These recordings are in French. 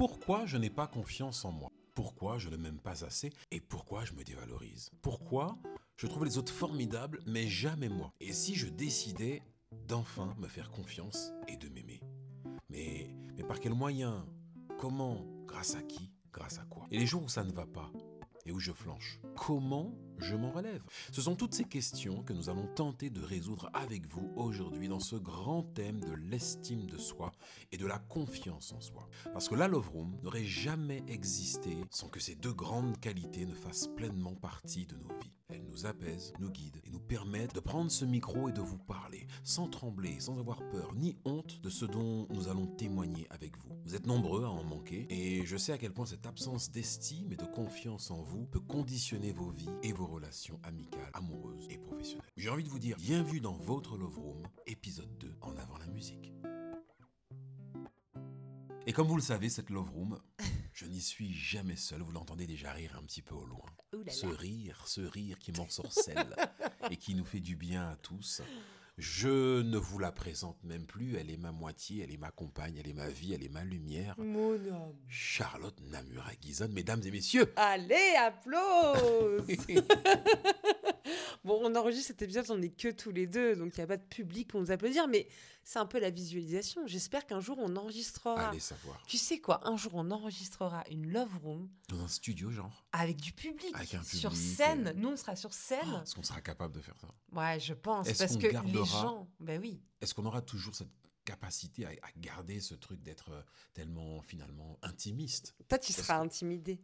Pourquoi je n'ai pas confiance en moi? Pourquoi je ne m'aime pas assez? Et pourquoi je me dévalorise? Pourquoi je trouve les autres formidables, mais jamais moi? Et si je décidais d'enfin me faire confiance et de m'aimer? Mais, mais par quels moyens? Comment? Grâce à qui? Grâce à quoi? Et les jours où ça ne va pas et où je flanche, comment je m'en relève? Ce sont toutes ces questions que nous allons tenter de résoudre avec vous aujourd'hui dans ce grand thème de l'estime de soi et de la confiance en soi. Parce que la Love Room n'aurait jamais existé sans que ces deux grandes qualités ne fassent pleinement partie de nos vies. Nous apaisent, nous guident et nous permettent de prendre ce micro et de vous parler sans trembler, sans avoir peur ni honte de ce dont nous allons témoigner avec vous. Vous êtes nombreux à en manquer et je sais à quel point cette absence d'estime et de confiance en vous peut conditionner vos vies et vos relations amicales, amoureuses et professionnelles. J'ai envie de vous dire bienvenue dans votre Love Room, épisode 2, en avant la musique. Et comme vous le savez, cette Love Room, je n'y suis jamais seul. Vous l'entendez déjà rire un petit peu au loin. Ce rire, ce rire qui m'ensorcelle et qui nous fait du bien à tous. Je ne vous la présente même plus. Elle est ma moitié, elle est ma compagne, elle est ma vie, elle est ma lumière. Mon homme. Charlotte Namura Guizon, mesdames et messieurs. Allez, applause Bon, on enregistre cet épisode, on n'est que tous les deux, donc il n'y a pas de public pour nous applaudir, mais c'est un peu la visualisation. J'espère qu'un jour on enregistrera. Allez savoir. Tu sais quoi Un jour on enregistrera une love room. Dans un studio, genre Avec du public. Avec un public. Sur scène. Nous, on sera sur scène. Est-ce qu'on sera capable de faire ça Ouais, je pense. Est-ce Parce que les gardera- gens. Ben oui. Est-ce qu'on aura toujours cette capacité à, à garder ce truc d'être euh, tellement, finalement, intimiste? Toi, tu seras que- intimidé.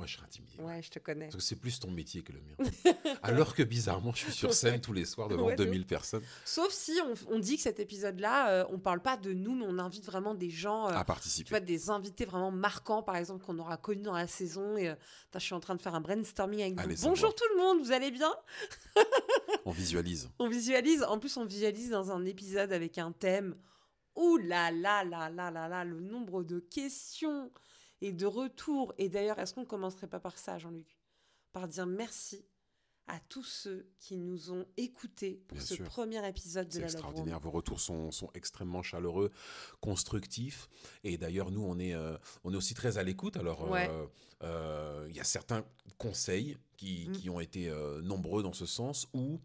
Ouais, je serai intimidé. Ouais, je te connais. Parce que c'est plus ton métier que le mien. Alors que bizarrement, je suis sur scène tous les soirs devant Ouais, de 2000 personnes Sauf si on, on dit que cet épisode-là, euh, on parle pas de nous, mais on invite vraiment des gens. euh, à tu participer. vois, des invités vraiment marquants, par exemple, qu'on aura connus dans la saison. Et euh, je suis en train de faire un brainstorming avec Allez vous. Bonjour tout le monde, vous allez bien? On visualise. On visualise, en plus, on visualise dans un épisode avec un thème. Ouh là là là là là là, le nombre de questions et de retours. Et d'ailleurs, est-ce qu'on ne commencerait pas par ça, Jean-Luc? Par dire merci à tous ceux qui nous ont écoutés pour Bien ce sûr. premier épisode de la Love Room. extraordinaire. Vos retours sont, sont extrêmement chaleureux, constructifs. Et d'ailleurs, nous, on est, euh, on est aussi très à l'écoute. Alors, Ouais. euh, euh, il y a certains conseils qui, Mm. qui ont été nombreux dans ce sens. Ou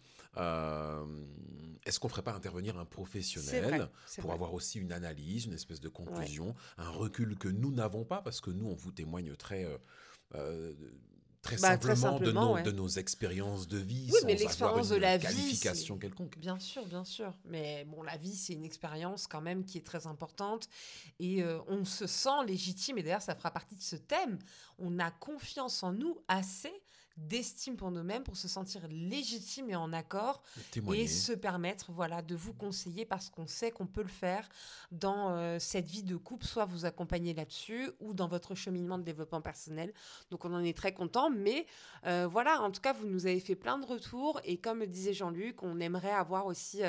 est-ce qu'on ne ferait pas intervenir un professionnel vrai, pour vrai. avoir aussi une analyse, une espèce de conclusion, un recul que nous n'avons pas parce que nous, on vous témoigne très. euh, Très, Bah, très simplement, de, nos, ouais. de nos expériences de vie, Oui, sans mais avoir l'expérience une de la vie, qualification c'est- quelconque. Bien sûr, bien sûr. Mais bon, la vie, c'est une expérience quand même qui est très importante. Et euh, on se sent légitime. Et d'ailleurs, ça fera partie de ce thème. On a confiance en nous assez d'estime pour nous-mêmes pour se sentir légitime et en accord et se permettre voilà de vous conseiller parce qu'on sait qu'on peut le faire dans euh, cette vie de couple soit vous accompagner là-dessus ou dans votre cheminement de développement personnel. Donc on en est très content mais euh, voilà en tout cas vous nous avez fait plein de retours et comme le disait Jean-Luc on aimerait avoir aussi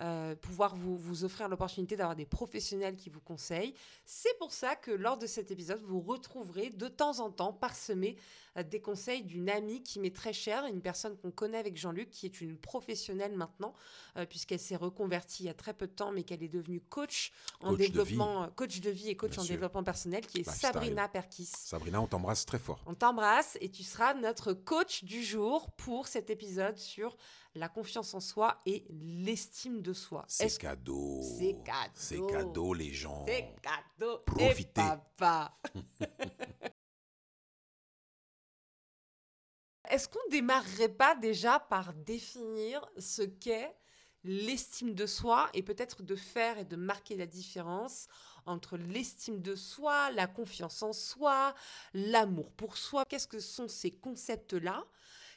euh, pouvoir vous, vous offrir l'opportunité d'avoir des professionnels qui vous conseillent. C'est pour ça que lors de cet épisode vous retrouverez de temps en temps parsemé des conseils d'une amie qui m'est très chère, une personne qu'on connaît avec Jean-Luc, qui est une professionnelle maintenant, euh, puisqu'elle s'est reconvertie il y a très peu de temps, mais qu'elle est devenue coach en Coach de développement, euh, coach de vie et coach Bien en sûr. développement personnel, qui est Lifestyle. Sabrina Perkis. Sabrina, on t'embrasse très fort. On t'embrasse et tu seras notre coach du jour pour cet épisode sur la confiance en soi et l'estime de soi. C'est cadeau. C'est cadeau. C'est cadeau, les gens. C'est cadeau. Profitez. Et papa. Est-ce qu'on démarrerait pas déjà par définir ce qu'est l'estime de soi et peut-être de faire et de marquer la différence entre l'estime de soi, la confiance en soi, l'amour pour soi? Qu'est-ce que sont ces concepts-là?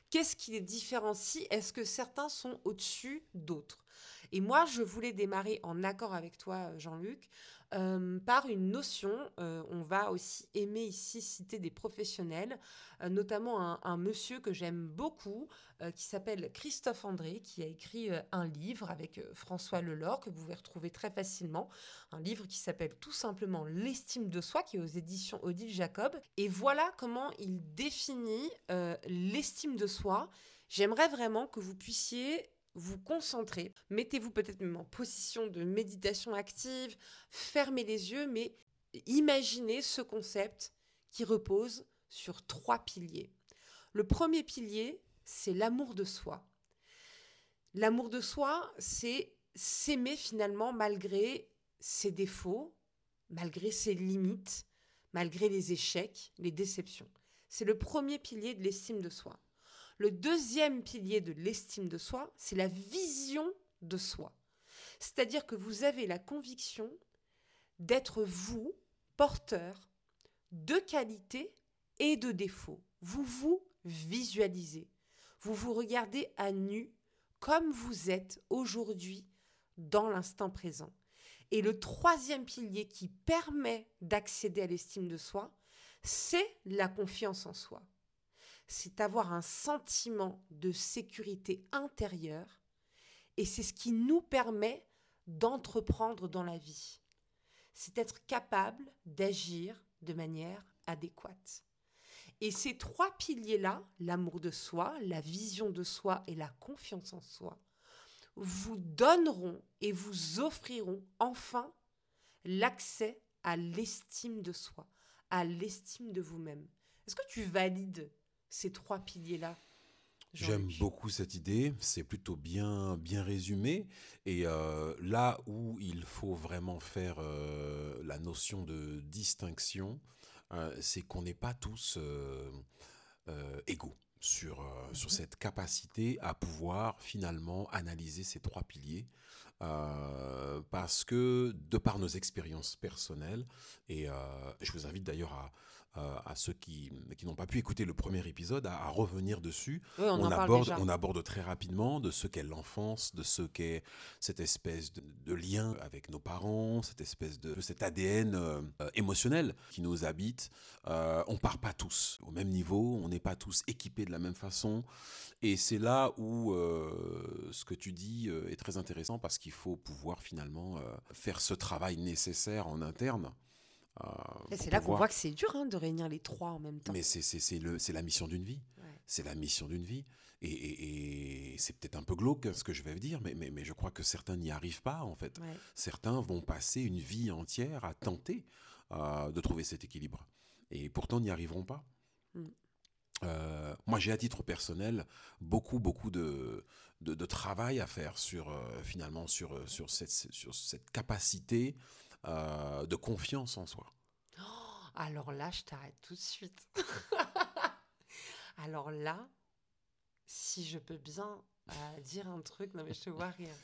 Qu'est-ce qui les différencie? Est-ce que certains sont au-dessus d'autres? Et moi, je voulais démarrer en accord avec toi, Jean-Luc, euh, par une notion. euh, on va aussi aimer ici citer des professionnels, euh, notamment un, monsieur que j'aime beaucoup, qui s'appelle Christophe André, qui a écrit un livre avec François Lelore, que vous pouvez retrouver très facilement. Un livre qui s'appelle tout simplement L'estime de soi, qui est aux éditions Odile Jacob. Et voilà comment il définit l'estime de soi. J'aimerais vraiment que vous puissiez vous concentrer. Mettez-vous peut-être même en position de méditation active, fermez les yeux, mais imaginez ce concept qui repose sur trois piliers. Le premier pilier, c'est l'amour de soi. L'amour de soi, c'est s'aimer finalement malgré ses défauts, malgré ses limites, malgré les échecs, les déceptions. C'est le premier pilier de l'estime de soi. Le deuxième pilier de l'estime de soi, c'est la vision de soi. C'est-à-dire que vous avez la conviction d'être vous, porteur de qualités et de défauts. Vous vous visualisez. Vous vous regardez à nu comme vous êtes aujourd'hui dans l'instant présent. Et le troisième pilier qui permet d'accéder à l'estime de soi, c'est la confiance en soi. C'est avoir un sentiment de sécurité intérieure et c'est ce qui nous permet d'entreprendre dans la vie. C'est être capable d'agir de manière adéquate. Et ces trois piliers-là, l'amour de soi, la vision de soi et la confiance en soi, vous donneront et vous offriront enfin l'accès à l'estime de soi, à l'estime de vous-même. Est-ce que tu valides ces trois piliers-là J'aime beaucoup cette idée, c'est plutôt bien, bien résumé. Et euh, là où il faut vraiment faire euh, la notion de distinction, euh, c'est qu'on n'est pas tous égaux sur, sur mhm. cette capacité à pouvoir finalement analyser ces trois piliers. parce que de par nos expériences personnelles, et je vous invite d'ailleurs à, à ceux qui, qui n'ont pas pu écouter le premier épisode à, revenir dessus. on, aborde, on aborde très rapidement de ce qu'est l'enfance, de ce qu'est cette espèce de, lien avec nos parents, cette espèce de, cet ADN euh, émotionnel qui nous habite. Euh, on part pas tous au même niveau, on n'est pas tous équipés de la même façon. Et c'est là où ce que tu dis est très intéressant parce qu'il faut pouvoir finalement faire ce travail nécessaire en interne euh, c'est là qu'on voit que c'est dur hein, de réunir les trois en même temps. Mais c'est la mission d'une vie. C'est la mission d'une vie. Et, c'est peut-être un peu glauque ce que je vais dire, mais, mais, mais je crois que certains n'y arrivent pas en fait. Certains vont passer une vie entière à tenter euh, de trouver cet équilibre. Et pourtant n'y arriveront pas. Mm. Euh, moi, j'ai à titre personnel beaucoup, beaucoup de, de, travail à faire sur, finalement, sur, sur, cette, sur cette capacité euh, de confiance en soi. Oh, alors là, je t'arrête tout de suite. alors là, si je peux bien euh, dire un truc, non mais je te vois rire.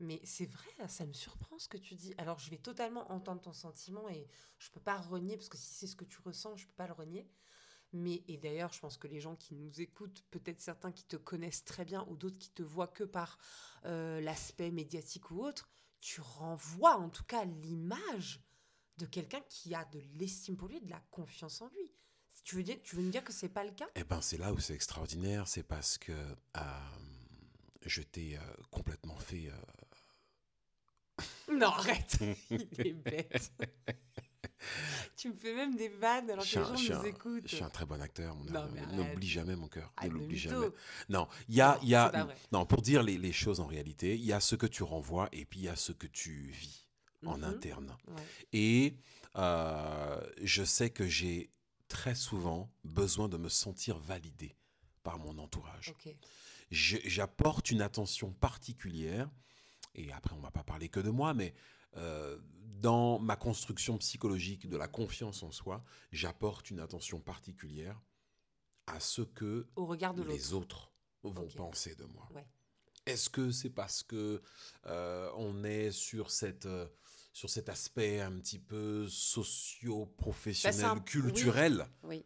Mais c'est vrai, ça me surprend ce que tu dis. Alors je vais totalement entendre ton sentiment et je peux pas renier parce que si c'est ce que tu ressens, je peux pas le renier. Mais et d'ailleurs, je pense que les gens qui nous écoutent, peut-être certains qui te connaissent très bien ou d'autres qui te voient que par euh, l'aspect médiatique ou autre, tu renvoies en tout cas l'image de quelqu'un qui a de l'estime pour lui, de la confiance en lui. Tu veux, dire, tu veux me dire que c'est pas le cas? Eh ben, c'est là où c'est extraordinaire, c'est parce que euh, je t'ai euh, complètement fait. Euh, non, arrête Il est bête Tu me fais même des vannes alors que les gens nous écoutent. Je suis un très bon acteur. N'oublie jamais mon cœur. Ah, ne l'oublie jamais. Non, il y a, y a non, pour dire les, les, choses en réalité, il y a ce que tu renvoies et puis il y a ce que tu vis en mhm. interne. Et euh, je sais que j'ai très souvent besoin de me sentir validé par mon entourage. J'apporte une attention particulière, et après on va pas parler que de moi, mais euh, dans ma construction psychologique de la confiance en soi, j'apporte une attention particulière à ce que les autres vont penser de moi. Est-ce que c'est parce que euh, on est sur cette euh, sur cet aspect un petit peu socio-professionnel, bah, culturel oui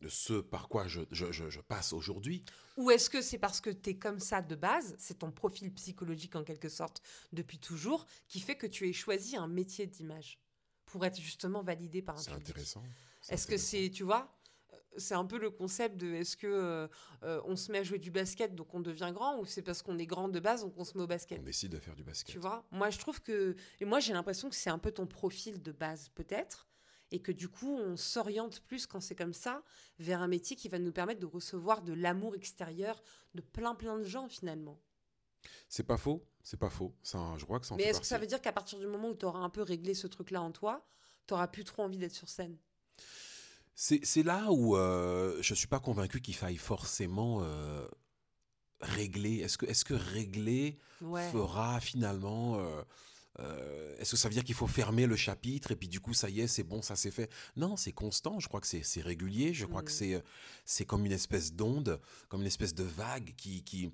de ce par quoi je, je, passe aujourd'hui. Ou est-ce que c'est parce que tu es comme ça de base, c'est ton profil psychologique en quelque sorte depuis toujours, qui fait que tu aies choisi un métier d'image pour être justement validé par un C'est intéressant. Est-ce que c'est, tu vois, euh, c'est un peu le concept de est-ce que euh, euh, on se met à jouer du basket donc on devient grand ou c'est parce qu'on est grand de base donc on se met au basket? On décide de faire du basket. Tu vois, moi je trouve que et moi j'ai l'impression que c'est un peu ton profil de base peut-être et que du coup on s'oriente plus quand c'est comme ça vers un métier qui va nous permettre de recevoir de l'amour extérieur de plein plein de gens finalement. C'est pas faux, c'est pas faux. Ça, je crois que ça Mais est-ce que ça veut dire qu'à partir du moment où tu auras un peu réglé ce truc-là en toi, t'auras plus trop envie d'être sur scène? C'est c'est là où euh, je ne suis pas convaincu qu'il faille forcément euh, régler. Est-ce que, est que régler Ouais. fera finalement... euh, euh, Est-ce que ça veut dire qu'il faut fermer le chapitre et puis du coup ça y est c'est bon ça c'est fait? Non c'est constant je crois que c'est régulier je crois que Mm. c'est euh, c'est comme une espèce d'onde comme une espèce de vague qui qui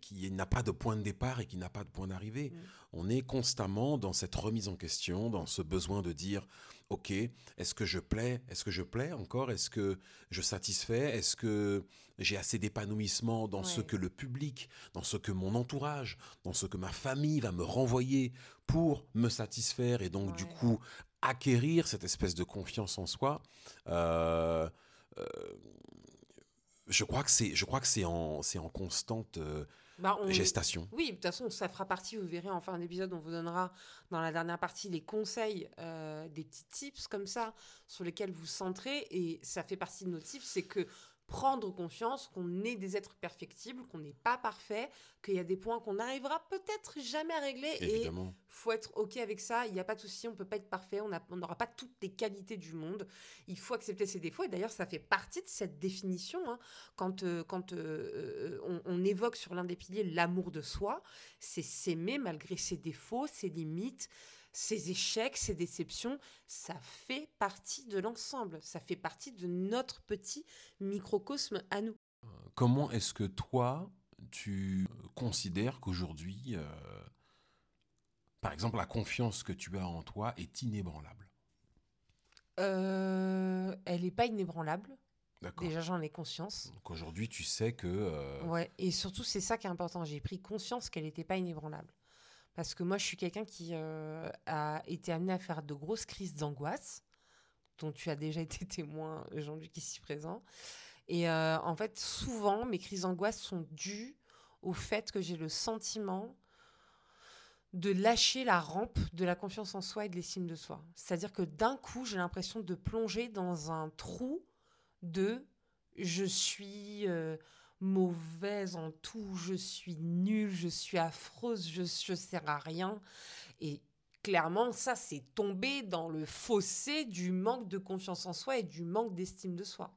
qui n'a pas de point de départ et qui n'a pas de point d'arrivée. Mm. On est constamment dans cette remise en question, dans ce besoin de dire OK, est-ce que je plais Est-ce que je plais encore Est-ce que je satisfais Est-ce que j'ai assez d'épanouissement dans ce que le public, dans ce que mon entourage, dans ce que ma famille va me renvoyer pour me satisfaire et donc du coup acquérir cette espèce de confiance en soi Euh, euh, je crois que c'est je crois que c'est en c'est en constante euh, Bah, on- gestation. Oui, de toute façon, ça fera partie, vous verrez en fin d'épisode, on vous donnera dans la dernière partie les conseils, euh, des petits tips comme ça, sur lesquels vous centrez. Et ça fait partie de nos tips, c'est que prendre confiance qu'on est des êtres perfectibles, qu'on n'est pas parfait, qu'il y a des points qu'on n'arrivera peut-être jamais à régler. Et Évidemment. faut être OK avec ça. Il n'y a pas de souci, on peut pas être parfait, on n'aura pas toutes les qualités du monde. Il faut accepter ses défauts. Et d'ailleurs, ça fait partie de cette définition. hein. Quand, euh, quand euh, euh, on, on évoque sur l'un des piliers l'amour de soi, c'est s'aimer malgré ses défauts, ses limites, ses échecs, ses déceptions. Ça fait partie de l'ensemble. Ça fait partie de notre petit microcosme à nous. Comment est-ce que toi, tu considères qu'aujourd'hui, euh, par exemple, la confiance que tu as en toi est inébranlable? Euh, elle n'est pas inébranlable. D'accord. Déjà, j'en ai conscience. Donc aujourd'hui, tu sais que... euh, Ouais, et surtout, c'est ça qui est important. J'ai pris conscience qu'elle n'était pas inébranlable. Parce que moi, je suis quelqu'un qui euh, a été amené à faire de grosses crises d'angoisse, dont tu as déjà été témoin, Jean-Luc, ici présent. Et euh, en fait, souvent, mes crises d'angoisse sont dues au fait que j'ai le sentiment de lâcher la rampe de la confiance en soi et de l'estime de soi. C'est-à-dire que d'un coup, j'ai l'impression de plonger dans un trou de je suis euh, mauvaise en tout, je suis nulle, je suis affreuse, je, je sers à rien. Et clairement, ça, c'est tomber dans le fossé du manque de confiance en soi et du manque d'estime de soi.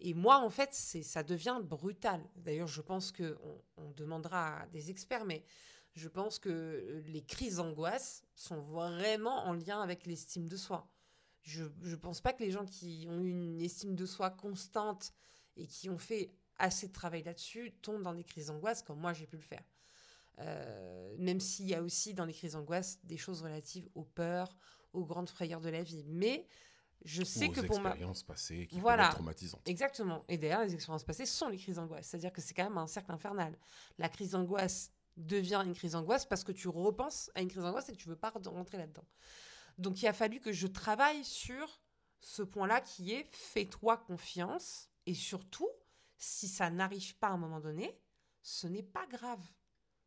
Et moi, en fait, ça devient brutal. D'ailleurs, je pense que on, demandera à des experts, mais je pense que les crises d'angoisse sont vraiment en lien avec l'estime de soi. Je ne pense pas que les gens qui ont une estime de soi constante et qui ont fait assez de travail là-dessus tombent dans des crises d'angoisse comme moi j'ai pu le faire. Euh, même s'il y a aussi dans les crises d'angoisse des choses relatives aux peurs, aux grandes frayeurs de la vie. Mais je sais aux que pour ma... expériences passées qui Voilà. être traumatisantes. Exactement. Et d'ailleurs, les expériences passées sont les crises d'angoisse. C'est-à-dire que c'est quand même un cercle infernal. La crise d'angoisse devient une crise d'angoisse parce que tu repenses à une crise d'angoisse et que tu veux pas rentrer là-dedans. Donc il a fallu que je travaille sur ce point-là qui est fais-toi confiance et surtout, si ça n'arrive pas à un moment donné, ce n'est pas grave.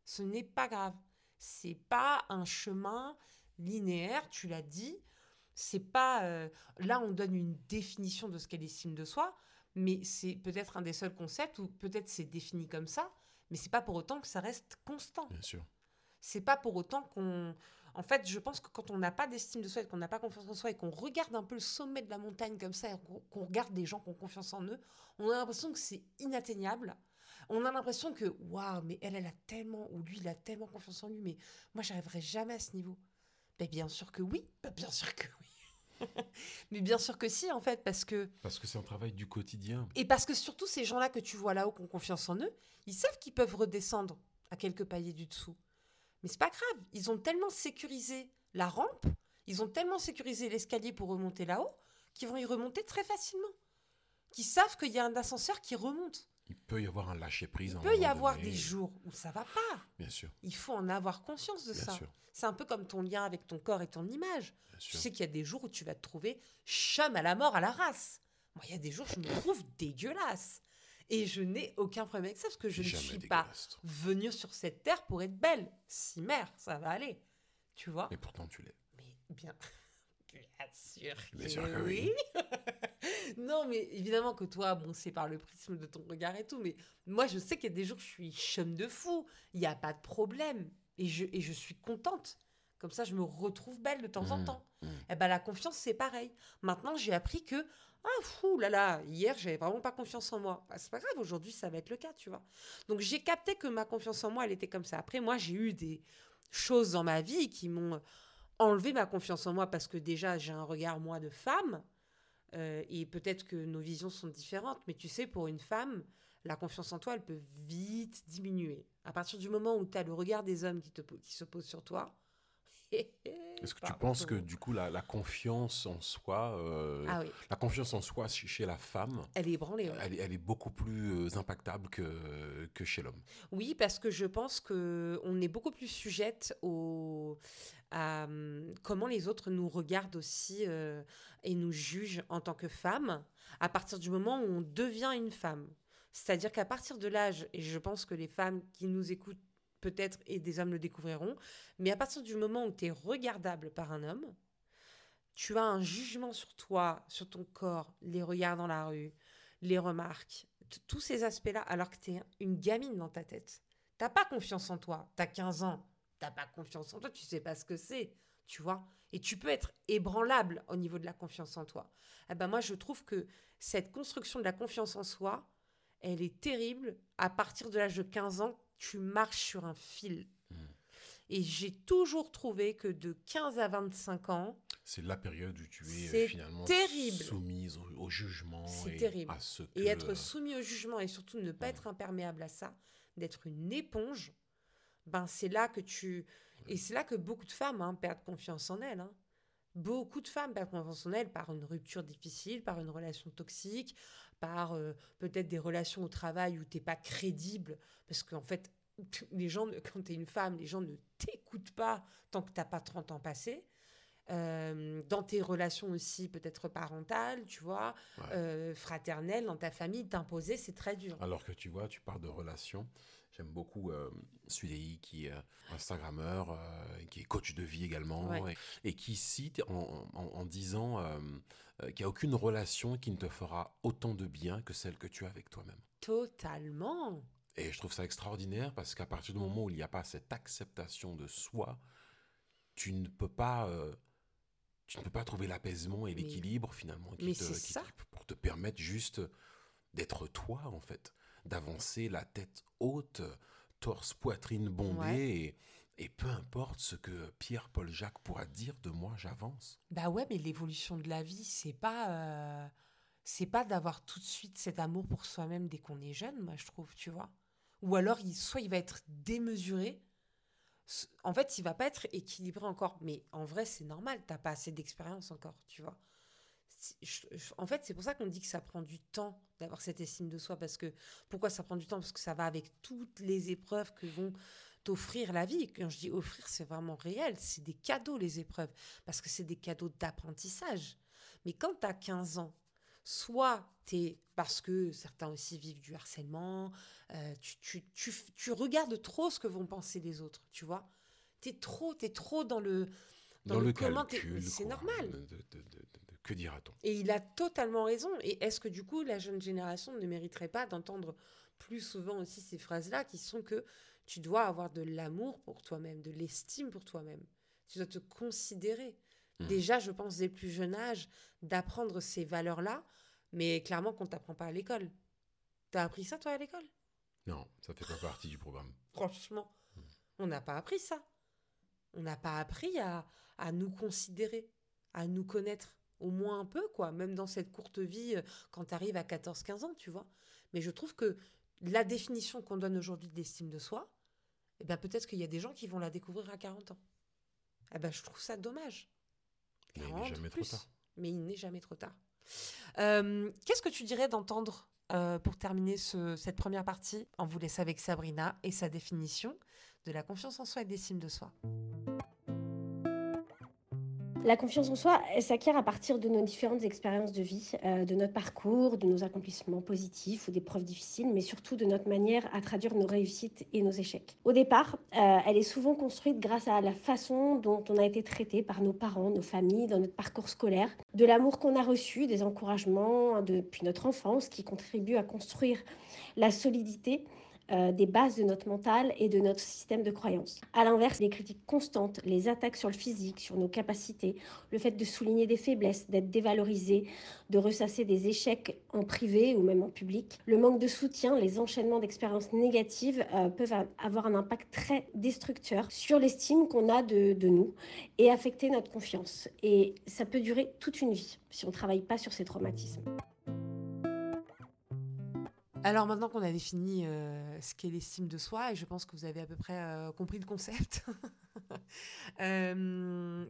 Ce n'est pas grave. C'est pas un chemin linéaire, tu l'as dit. C'est pas euh, là on donne une définition de ce qu'est l'estime de soi, mais c'est peut-être un des seuls concepts où peut-être c'est défini comme ça, mais c'est pas pour autant que ça reste constant. Bien sûr. C'est pas pour autant qu'on. En fait, je pense que quand on n'a pas d'estime de soi et qu'on n'a pas confiance en soi et qu'on regarde un peu le sommet de la montagne comme ça et qu'on qu'on regarde des gens qui ont confiance en eux, on a l'impression que c'est inatteignable. On a l'impression que, waouh, mais elle, elle a tellement, ou lui, il a tellement confiance en lui, mais moi, j'arriverai jamais à ce niveau. Ben, bien sûr que oui. Ben, bien sûr que oui. mais bien sûr que si, en fait, parce que Parce que c'est un travail du quotidien. et parce que surtout, ces gens-là que tu vois là-haut qui ont confiance en eux, ils savent qu'ils peuvent redescendre à quelques paliers du dessous. Mais c'est pas grave, ils ont tellement sécurisé la rampe, ils ont tellement sécurisé l'escalier pour remonter là-haut, qu'ils vont y remonter très facilement. Qu'ils savent qu'il y a un ascenseur qui remonte. Il peut y avoir un lâcher-prise. Il à peut y avoir donné. des jours où ça va pas. Bien sûr, Il faut en avoir conscience de bien ça. C'est un peu comme ton lien avec ton corps et ton image. bien Tu sûr. sais qu'il y a des Et je n'ai aucun problème avec ça parce que je ne suis pas venue sur cette terre pour être belle. Si mère, ça va aller. Tu vois Et pourtant, tu l'es. Mais bien, bien sûr que, Bien sûr que oui. non, mais évidemment que toi, bon, c'est par le prisme de ton regard et tout. Mais moi, je sais qu'il y a des jours je suis chum de fou. Il n'y a pas de problème. Et je, et je suis contente Comme ça, je me retrouve belle de temps en Mmh, temps. mmh. Eh ben, la confiance, c'est pareil. Maintenant, j'ai appris que, ah, fou là là, hier, j'avais vraiment pas confiance en moi. Bah, c'est pas grave, aujourd'hui, ça va être le cas, tu vois. Donc, j'ai capté que ma confiance en moi, elle était comme ça. Après, moi, j'ai eu des choses dans ma vie qui m'ont enlevé ma confiance en moi parce que déjà, j'ai un regard, moi, de femme. Euh, et peut-être que nos visions sont différentes, mais tu sais, pour une femme, la confiance en toi, elle peut vite diminuer. À partir du moment où tu as le regard des hommes qui, te, qui se posent sur toi. Est-ce que tu penses que du coup la, la confiance en soi, euh, Ah oui, la confiance en soi chez, la femme, elle est ébranlée. ouais. elle, est- elle est beaucoup plus euh, impactable que, que chez l'homme? Oui, parce que je pense que on est beaucoup plus sujette au, à hum, comment les autres nous regardent aussi euh, et nous jugent en tant que femme à partir du moment où on devient une femme. C'est-à-dire qu'à partir de l'âge, et je pense que les femmes qui nous écoutent peut-être et des hommes le découvriront, mais à partir du moment où tu es regardable par un homme, tu as un jugement sur toi, sur ton corps, les regards dans la rue, les remarques, tous ces aspects-là, alors que tu es une gamine dans ta tête. T'as pas confiance en toi, t'as 15 ans, t'as pas confiance en toi, tu sais pas ce que c'est, tu vois. Et tu peux être ébranlable au niveau de la confiance en toi. Eh ben moi, je trouve que cette construction de la confiance en soi, elle est terrible. À partir de l'âge de 15 ans, tu marches sur un fil. Mhm. Et j'ai toujours trouvé que de 15 à 25 ans, C'est la période où tu es euh, finalement terrible. soumise au, au jugement C'est terrible. à ce que... et être soumis au jugement et surtout ne pas Mhm. être imperméable à ça, d'être une éponge, ben c'est là que tu et c'est là que beaucoup de femmes hein, perdent confiance en elles. hein. Beaucoup de femmes perdent confiance en elles par une rupture difficile, par une relation toxique, par euh, peut-être des relations au travail où t'es pas crédible parce qu'en fait les gens quand tu es une femme, les gens ne t'écoutent pas tant que t'as pas 30 ans passés. Euh, dans tes relations aussi peut-être parentales, tu vois, Ouais. euh, fraternelles, dans ta famille, t'imposer, c'est très dur. Alors que tu vois, tu parles de relations. J'aime beaucoup euh, Sulei qui est euh, Instagrammeur, euh, qui est coach de vie également, Ouais. et, et qui cite en, en- en disant euh, qu'il n'y a aucune relation qui ne te fera autant de bien que celle que tu as avec toi-même. Totalement. Et je trouve ça extraordinaire parce qu'à partir du moment où il n'y a pas cette acceptation de soi, tu ne peux pas, tu ne peux pas trouver l'apaisement et l'équilibre finalement qui te- c'est qui- ça. qui- pour te permettre juste d'être toi en fait, d'avancer la tête haute, torse, poitrine bombée Ouais. et, et peu importe ce que Pierre-Paul Jacques pourra dire de moi, j'avance. Bah ouais, mais l'évolution de la vie, c'est pas, euh, c'est pas d'avoir tout de suite cet amour pour soi-même dès qu'on est jeune, moi je trouve, tu vois. Ou alors, il, soit il va être démesuré. En fait, il va pas être équilibré encore. Mais en vrai, c'est normal. T'as pas assez d'expérience encore, tu vois. C'est- je- je- En fait, c'est pour ça qu'on dit que ça prend du temps d'avoir cette estime de soi. Parce que pourquoi ça prend du temps? Parce que ça va avec toutes les épreuves que vont t'offrir la vie. Quand je dis offrir, c'est vraiment réel. C'est des cadeaux, les épreuves. Parce que c'est des cadeaux d'apprentissage. Mais quand tu as 15 ans, soit tu es, parce que certains aussi vivent du harcèlement, euh, tu, tu, tu, tu regardes trop ce que vont penser les autres, tu vois. Tu es trop, t'es trop dans le... Dans, Dans le, le comment t'es- calcul, c'est normal. De- de- de- de- de- que dira-t-on? Et il a totalement raison. Et est-ce que du coup, la jeune génération ne mériterait pas d'entendre plus souvent aussi ces phrases-là qui sont que tu dois avoir de l'amour pour toi-même, de l'estime pour toi-même? Tu dois te considérer. Mhm. Déjà, je pense, dès le plus jeune âge, d'apprendre ces valeurs-là, mais clairement qu'on ne t'apprend pas à l'école. T'as appris ça, toi, à l'école? Non, ça fait pas partie du programme. Franchement, on n'a pas appris ça. On n'a pas appris à, à nous considérer, à nous connaître, au moins un peu, quoi, même dans cette courte vie, euh, quand tu arrives à 14-15 ans, tu vois. Mais je trouve que la définition qu'on donne aujourd'hui de l'estime de soi, eh ben, peut-être qu'il y a des gens qui vont la découvrir à 40 ans. Eh ben, je trouve ça dommage. Mais il n'est 40 jamais trop tard. Mais il n'est jamais trop tard. Euh, Qu'est-ce que tu dirais d'entendre euh, pour terminer ce- cette première partie On vous laisse avec Sabrina et sa définition de la confiance en soi et d'estime de soi? La confiance en soi, s'acquiert à partir de nos différentes expériences de vie, euh, de notre parcours, de nos accomplissements positifs ou des preuves difficiles, mais surtout de notre manière à traduire nos réussites et nos échecs. Au départ, euh, elle est souvent construite grâce à la façon dont on a été traité par nos parents, nos familles, dans notre parcours scolaire, de l'amour qu'on a reçu, des encouragements depuis notre enfance qui contribuent à construire la solidité euh, des bases de notre mental et de notre système de croyance. À l'inverse, les critiques constantes, les attaques sur le physique, sur nos capacités, le fait de souligner des faiblesses, d'être dévalorisé, de ressasser des échecs en privé ou même en public, le manque de soutien, les enchaînements d'expériences négatives euh, peuvent avoir un impact très destructeur sur l'estime qu'on a de, de nous et affecter notre confiance. Et ça peut durer toute une vie si on ne travaille pas sur ces traumatismes. Alors maintenant qu'on a défini euh, ce qu'est l'estime de soi, et je pense que vous avez à peu près euh, compris le concept, euh,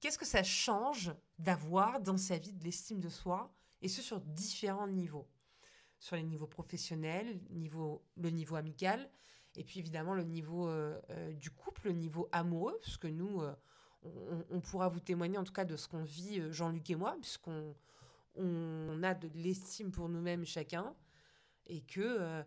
qu'est-ce que ça change d'avoir dans sa vie de l'estime de soi, et ce sur différents niveaux? Sur les niveaux professionnels, niveau, le niveau amical, et puis évidemment le niveau du couple, le niveau amoureux, puisque nous, on, on, pourra vous témoigner en tout cas de ce qu'on vit, Jean-Luc et moi, puisqu'on on a de l'estime pour nous-mêmes chacun et que euh,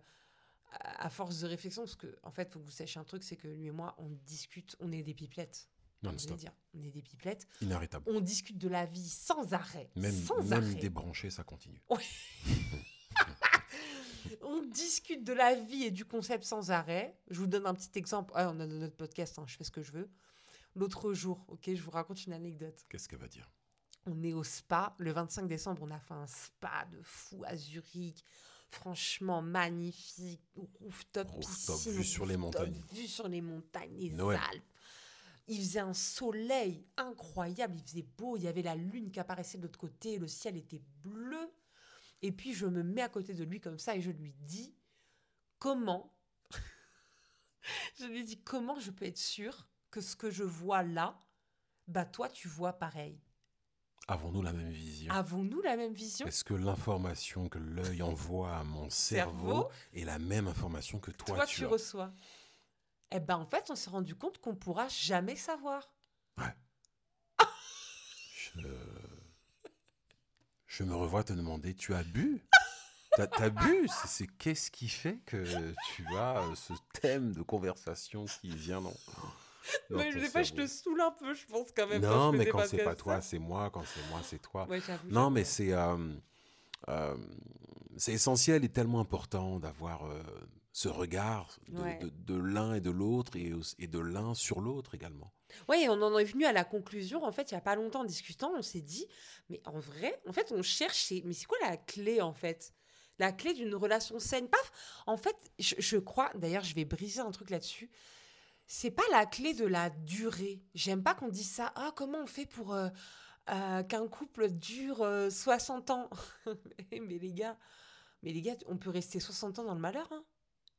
à force de réflexion, parce que en fait, faut que vous sachiez un truc, c'est que lui et moi, on discute, on est des pipelettes. Non, stop. Dire. On est des pipelettes. Inarrêtable. On discute de la vie sans arrêt. Même, sans même arrêt. débranché, ça continue. on discute de la vie et du concept sans arrêt. Je vous donne un petit exemple. Ah, on a notre podcast, hein, je fais ce que je veux. L'autre jour, ok, je vous raconte une anecdote. Qu'est-ce qu'elle va dire? On est au spa. Le 25 décembre, on a fait un spa de fou à Zurich franchement magnifique, rooftop, Rooftop, piscine, vue sur les montagnes. vue sur les montagnes, les Noël. Alpes. Il faisait un soleil incroyable, il faisait beau, il y avait la lune qui apparaissait de l'autre côté, le ciel était bleu. Et puis je me mets à côté de lui comme ça et je lui dis comment je lui dis comment je peux être sûre que ce que je vois là, bah toi tu vois pareil. Avons-nous la même vision? Avons-nous la même vision? Est-ce que l'information que l'œil envoie à mon cerveau, est la même information que toi, toi, tu, tu reçois. Eh ben en fait, on s'est rendu compte qu'on pourra jamais savoir. je... je me revois te demander, tu as bu? T'as bu? C'est- C'est qu'est-ce qui fait que tu as euh, ce thème de conversation qui vient dans, dans mais ton des fois, je te saoule un peu, je pense quand même. Non, je mais quand c'est pas toi, c'est moi. Quand c'est moi, c'est toi. Ouais, Non, mais c'est euh, euh, c'est essentiel et tellement important d'avoir euh, ce regard de, Ouais. de- de l'un et de l'autre et, de l'un sur l'autre également. Ouais, on en est venu à la conclusion, en fait, il y a pas longtemps en discutant, on s'est dit, mais en vrai, en fait, on cherchait, mais c'est quoi la clé, en fait? La clé d'une relation saine? Paf En fait, je, je crois, d'ailleurs, je vais briser un truc là-dessus, c'est pas la clé de la durée. J'aime pas qu'on dise ça. Ah, comment on fait pour euh, euh, qu'un couple dure euh, 60 ans? Mais les gars, mais les gars, on peut rester 60 ans dans le malheur, hein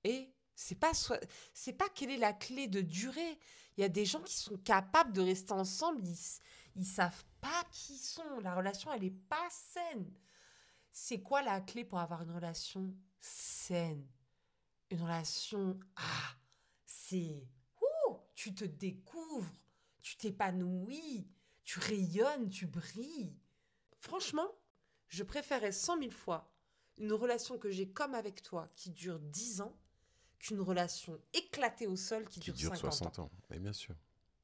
Et c'est pas c'est pas quelle est la clé de durée. Il y a des gens qui sont capables de rester ensemble, ils, ils savent pas qui ils sont. La relation, elle est pas saine. C'est quoi la clé pour avoir une relation saine? Une relation, ah, c'est, tu te découvres, tu t'épanouis, tu rayonnes, tu brilles. Franchement, je préférais cent mille fois une relation que j'ai comme avec toi qui dure 10 ans qu'une relation éclatée au sol qui, Qui dure, dure 50 60 ans. ans. Mais bien sûr.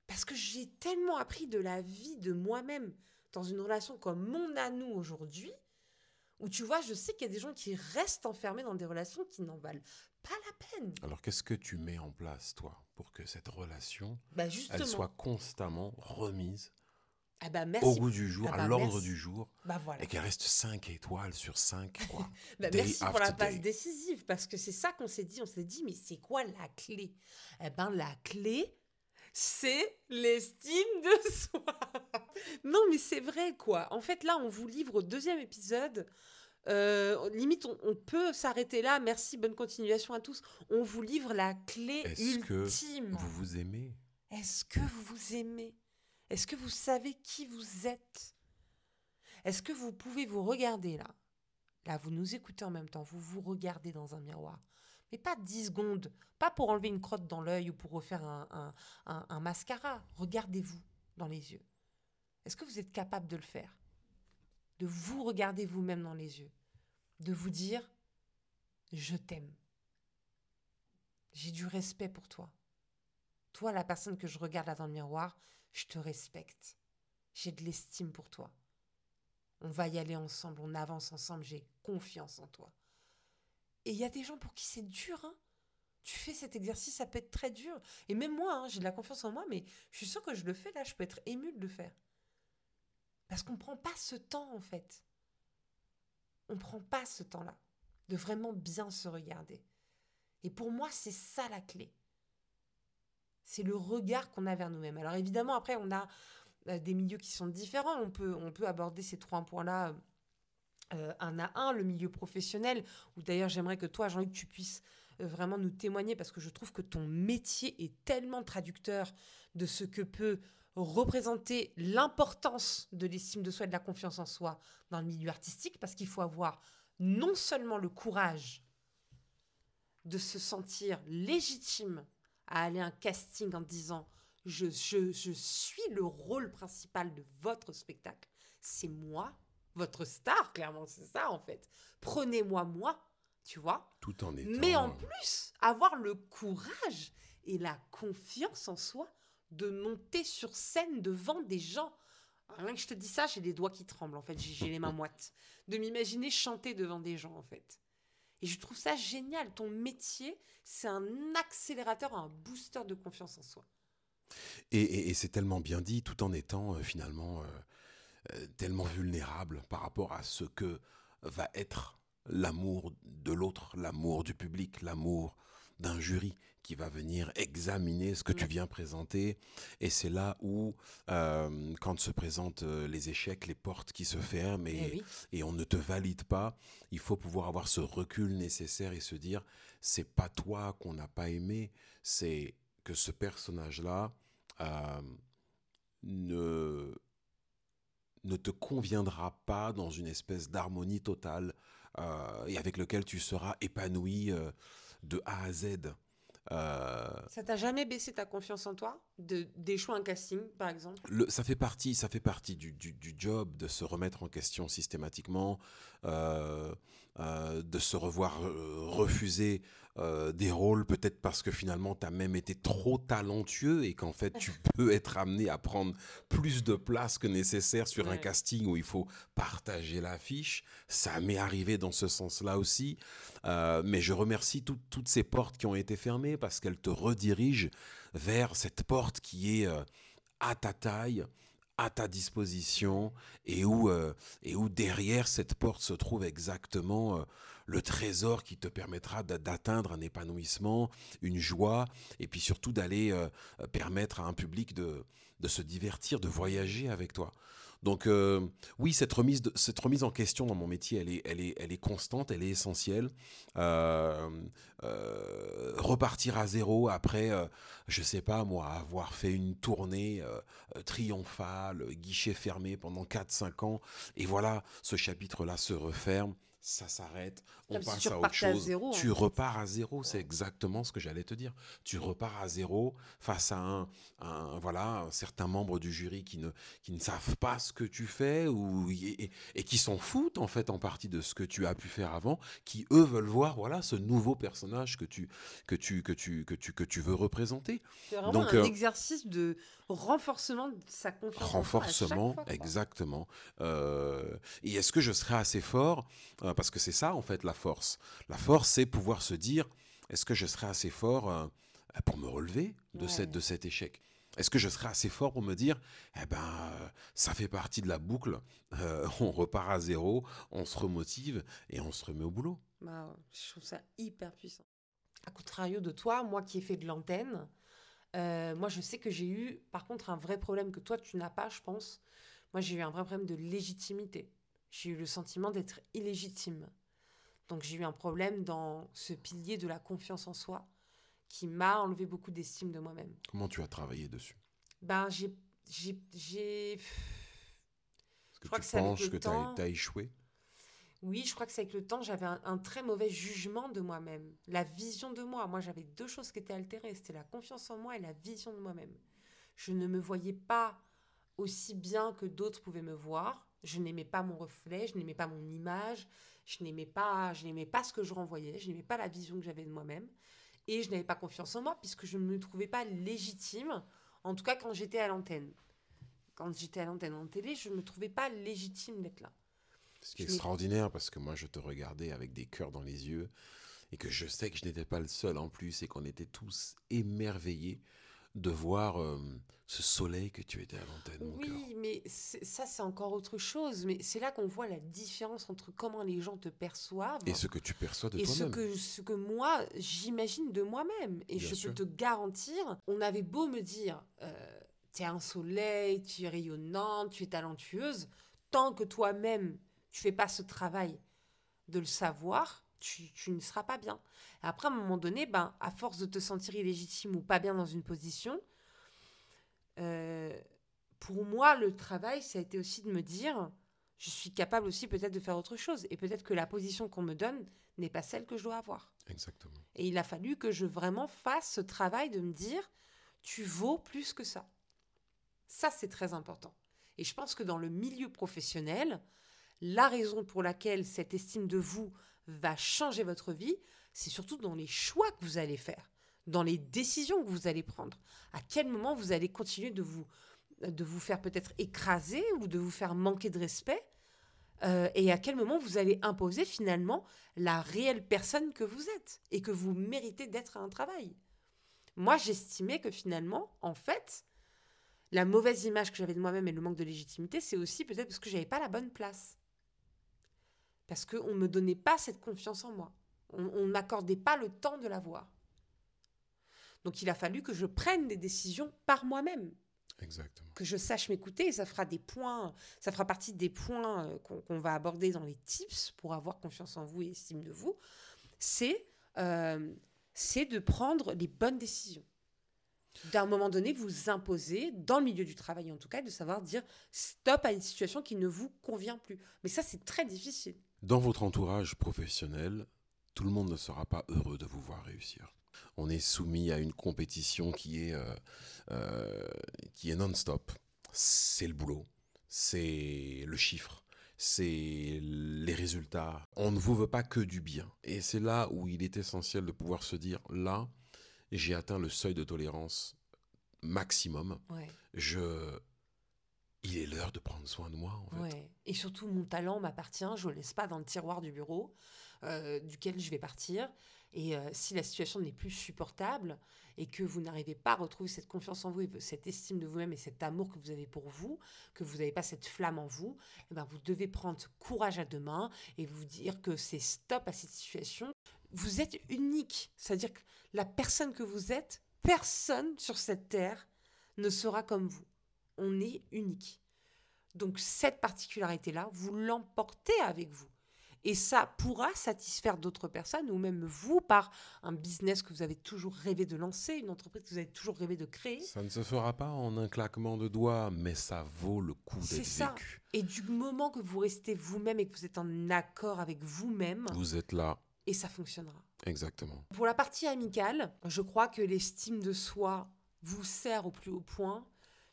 Parce que j'ai tellement appris de la vie de moi-même dans une relation comme mon à nous aujourd'hui, où tu vois, je sais qu'il y a des gens qui restent enfermés dans des relations qui n'en valent pas la peine. Alors qu'est-ce que tu mets en place, toi, pour que cette relation, Bah elle soit constamment remise Ah bah merci. au goût du jour, Ah bah à l'ordre merci. du jour, Bah voilà. et qu'elle reste 5 étoiles sur 5, quoi. Bah, merci pour la passe décisive, parce que c'est ça qu'on s'est dit. On s'est dit, mais c'est quoi la clé? Eh ben, la clé, c'est l'estime de soi. non, mais c'est vrai, quoi. En fait, là, on vous livre au deuxième épisode. Euh, limite, on, on peut s'arrêter là. Merci, bonne continuation à tous. On vous livre la clé Est-ce que ultime. Vous vous aimez? Est-ce que vous vous aimez? Est-ce que vous savez qui vous êtes? Est-ce que vous pouvez vous regarder là? Là, vous nous écoutez en même temps, vous vous regardez dans un miroir. Mais pas 10 secondes, pas pour enlever une crotte dans l'œil ou pour refaire un, un- un- un mascara. Regardez-vous dans les yeux. Est-ce que vous êtes capable de le faire? De vous regarder vous-même dans les yeux. De vous dire, je t'aime. J'ai du respect pour toi. Toi, la personne que je regarde là dans le miroir, je te respecte. J'ai de l'estime pour toi. On va y aller ensemble, on avance ensemble, j'ai confiance en toi. Et il y a des gens pour qui c'est dur, hein tu fais cet exercice, ça peut être très dur. Et même moi, hein, j'ai de la confiance en moi, mais je suis sûre que je le fais là, je peux être émue de le faire. Parce qu'on ne prend pas ce temps, en fait. On ne prend pas ce temps-là de vraiment bien se regarder. Et pour moi, c'est ça la clé. C'est le regard qu'on a vers nous-mêmes. Alors évidemment, après, on a euh, des milieux qui sont différents. On peut, aborder ces trois points-là euh, un à un, le milieu professionnel, où d'ailleurs j'aimerais que toi, Jean-Luc, tu puisses euh, vraiment nous témoigner, parce que je trouve que ton métier est tellement traducteur de ce que peut représenter l'importance de l'estime de soi et de la confiance en soi dans le milieu artistique, parce qu'il faut avoir non seulement le courage de se sentir légitime à aller à un casting en disant je, je, je suis le rôle principal de votre spectacle, c'est moi, votre star, clairement, c'est ça en fait. Prenez-moi moi, tu vois. Tout en étant... Mais en plus, avoir le courage et la confiance en soi de monter sur scène devant des gens. Rien que je te dis ça, j'ai les doigts qui tremblent en fait, j'ai les mains moites. De m'imaginer chanter devant des gens en fait. Et je trouve ça génial. Ton métier, c'est un accélérateur, un booster de confiance en soi. Et, c'est tellement bien dit, tout en étant euh, finalement euh, euh, tellement vulnérable par rapport à ce que va être l'amour de l'autre, l'amour du public, l'amour d'un jury qui va venir examiner ce que tu viens présenter. Et c'est là où, quand se présentent les échecs, les portes qui se ferment et, eh et, on ne te valide pas, il faut pouvoir avoir ce recul nécessaire et se dire, c'est pas toi qu'on n'a pas aimé, c'est que ce personnage-là ne ne te conviendra pas dans une espèce d'harmonie totale euh, et avec lequel tu seras épanoui euh, de A à Z. Euh, ça t'a jamais baissé ta confiance en toi de d'échouer un casting, par exemple? Ça fait partie, ça fait partie du, du, job de se remettre en question systématiquement, de se revoir refuser euh, des rôles, peut-être parce que finalement tu as même été trop talentueux et qu'en fait tu peux être amené à prendre plus de place que nécessaire sur un casting où il faut partager l'affiche. Ça m'est arrivé dans ce sens-là aussi. Euh, mais je remercie toutes ces portes qui ont été fermées parce qu'elles te redirigent vers cette porte qui est euh, à ta taille, à ta disposition et où, et où derrière cette porte se trouve exactement le trésor qui te permettra d'atteindre un épanouissement, une joie, et puis surtout d'aller euh, euh, permettre à un public de, se divertir, de voyager avec toi. Donc euh, oui, cette remise, cette remise en question dans mon métier, elle est, constante, elle est essentielle. repartir à zéro après, je sais pas moi, avoir fait une tournée triomphale, guichet fermé pendant 4-5 ans, et voilà, ce chapitre-là se referme ça s'arrête, on passe à autre chose. tu repars à zéro, c'est exactement ce que j'allais te dire. Tu repars à zéro face à un, un, voilà, certain membre du jury qui ne, qui ne savent pas ce que tu fais ou, et, qui s'en foutent en fait en partie de ce que tu as pu faire avant, qui eux veulent voir voilà ce nouveau personnage que tu, que tu, que tu, que tu, que tu veux représenter. C'est vraiment Donc, un euh, exercice de renforcement de sa confiance. Renforcement, exactement. Euh, et est-ce que je serai assez fort? Euh, Parce que c'est ça, en fait, la force. La force, c'est pouvoir se dire, est-ce que je serai assez fort euh, pour me relever de, cette, de cet échec? Est-ce que je serai assez fort pour me dire, eh ben, ça fait partie de la boucle, on repart à zéro, on se remotive et on se remet au boulot? Bah, Je trouve ça hyper puissant. À contrario de toi, moi qui ai fait de l'antenne, euh, moi, je sais que j'ai eu, par contre, un vrai problème que toi, tu n'as pas, je pense. Moi, j'ai eu un vrai problème de légitimité. J'ai eu le sentiment d'être illégitime. Donc, j'ai eu un problème dans ce pilier de la confiance en soi qui m'a enlevé beaucoup d'estime de moi-même. Comment tu as travaillé dessus? Ben, j'ai. j'ai, Est-ce que tu penses que tu as échoué? Oui, je crois que c'est avec le temps, j'avais un, très mauvais jugement de moi-même, la vision de moi. Moi, j'avais deux choses qui étaient altérées, c'était la confiance en moi et la vision de moi-même. Je ne me voyais pas aussi bien que d'autres pouvaient me voir. Je n'aimais pas mon reflet, je n'aimais pas mon image, je n'aimais pas, je n'aimais pas ce que je renvoyais, je n'aimais pas la vision que j'avais de moi-même, et je n'avais pas confiance en moi puisque je ne me trouvais pas légitime, en tout cas quand j'étais à l'antenne. Quand j'étais à l'antenne en télé, je ne me trouvais pas légitime d'être là. Ce qui est extraordinaire parce que moi je te regardais avec des cœurs dans les yeux et que je sais que je n'étais pas le seul en plus et qu'on était tous émerveillés de voir euh, ce soleil que tu étais à l'antenne, mon cœur. Oui, mais c'est- ça, c'est encore autre chose. Mais c'est là qu'on voit la différence entre comment les gens te perçoivent Et ce que tu perçois de et ce toi-même. que, ce que moi, j'imagine de moi-même. Et Bien je sûr. peux te garantir, on avait beau me dire, euh, t'es un soleil, tu es rayonnante, tu es talentueuse, tant que toi-même, tu fais pas ce travail de le savoir, tu, tu ne seras pas bien. Après, à un moment donné, ben, à force de te sentir illégitime ou pas bien dans une position, euh, pour moi, le travail, ça a été aussi de me dire, je suis capable aussi peut-être de faire autre chose. Et peut-être que la position qu'on me donne n'est pas celle que je dois avoir. Exactement. Et il a fallu que je vraiment fasse ce travail de me dire, tu vaux plus que ça. Ça, c'est très important. Et je pense que dans le milieu professionnel, la raison pour laquelle cette estime de vous va changer votre vie, c'est surtout dans les choix que vous allez faire, dans les décisions que vous allez prendre. À quel moment vous allez continuer de vous, de vous faire peut-être écraser ou de vous faire manquer de respect euh, et à quel moment vous allez imposer finalement la réelle personne que vous êtes et que vous méritez d'être à un travail. Moi, j'estimais que finalement, en fait, la mauvaise image que j'avais de moi-même et le manque de légitimité, c'est aussi peut-être parce que j'avais pas la bonne place. Parce qu'on ne me donnait pas cette confiance en moi. On on n'accordait pas le temps de l'avoir. Donc il a fallu que je prenne des décisions par moi-même Exactement. que je sache m'écouter et ça fera des points, ça fera partie des points euh, qu'on va aborder dans les tips pour avoir confiance en vous et estime de vous, c'est euh, c'est de prendre les bonnes décisions. D'un moment donné, vous imposer, dans le milieu du travail en tout cas, de savoir dire stop à une situation qui ne vous convient plus. Mais ça, c'est très difficile. Dans votre entourage professionnel, tout le monde ne sera pas heureux de vous voir réussir. On est soumis à une compétition qui est, euh, euh, qui est non-stop. C'est le boulot, c'est le chiffre, c'est les résultats. On ne vous veut pas que du bien. Et c'est là où il est essentiel de pouvoir se dire, là, j'ai atteint le seuil de tolérance maximum. Ouais. Je... Il est l'heure de prendre soin de moi, en fait. Ouais. Et surtout, mon talent m'appartient. Je ne le laisse pas dans le tiroir du bureau euh, duquel je vais partir. Et euh, si la situation n'est plus supportable et que vous n'arrivez pas à retrouver cette confiance en vous, et cette estime de vous-même et cet amour que vous avez pour vous, que vous n'avez pas cette flamme en vous, eh ben, vous devez prendre courage à deux mains et vous dire que c'est stop à cette situation. Vous êtes unique. C'est-à-dire que la personne que vous êtes, personne sur cette terre ne sera comme vous. On est unique. Donc cette particularité-là, vous l'emportez avec vous. Et ça pourra satisfaire d'autres personnes ou même vous par un business que vous avez toujours rêvé de lancer, une entreprise que vous avez toujours rêvé de créer. Ça ne se fera pas en un claquement de doigts, mais ça vaut le coup C'est d'être ça. Et du moment que vous restez vous-même et que vous êtes en accord avec vous-même, Vous êtes là, et ça fonctionnera. exactement. Pour la partie amicale, je crois que l'estime de soi vous sert au plus haut point,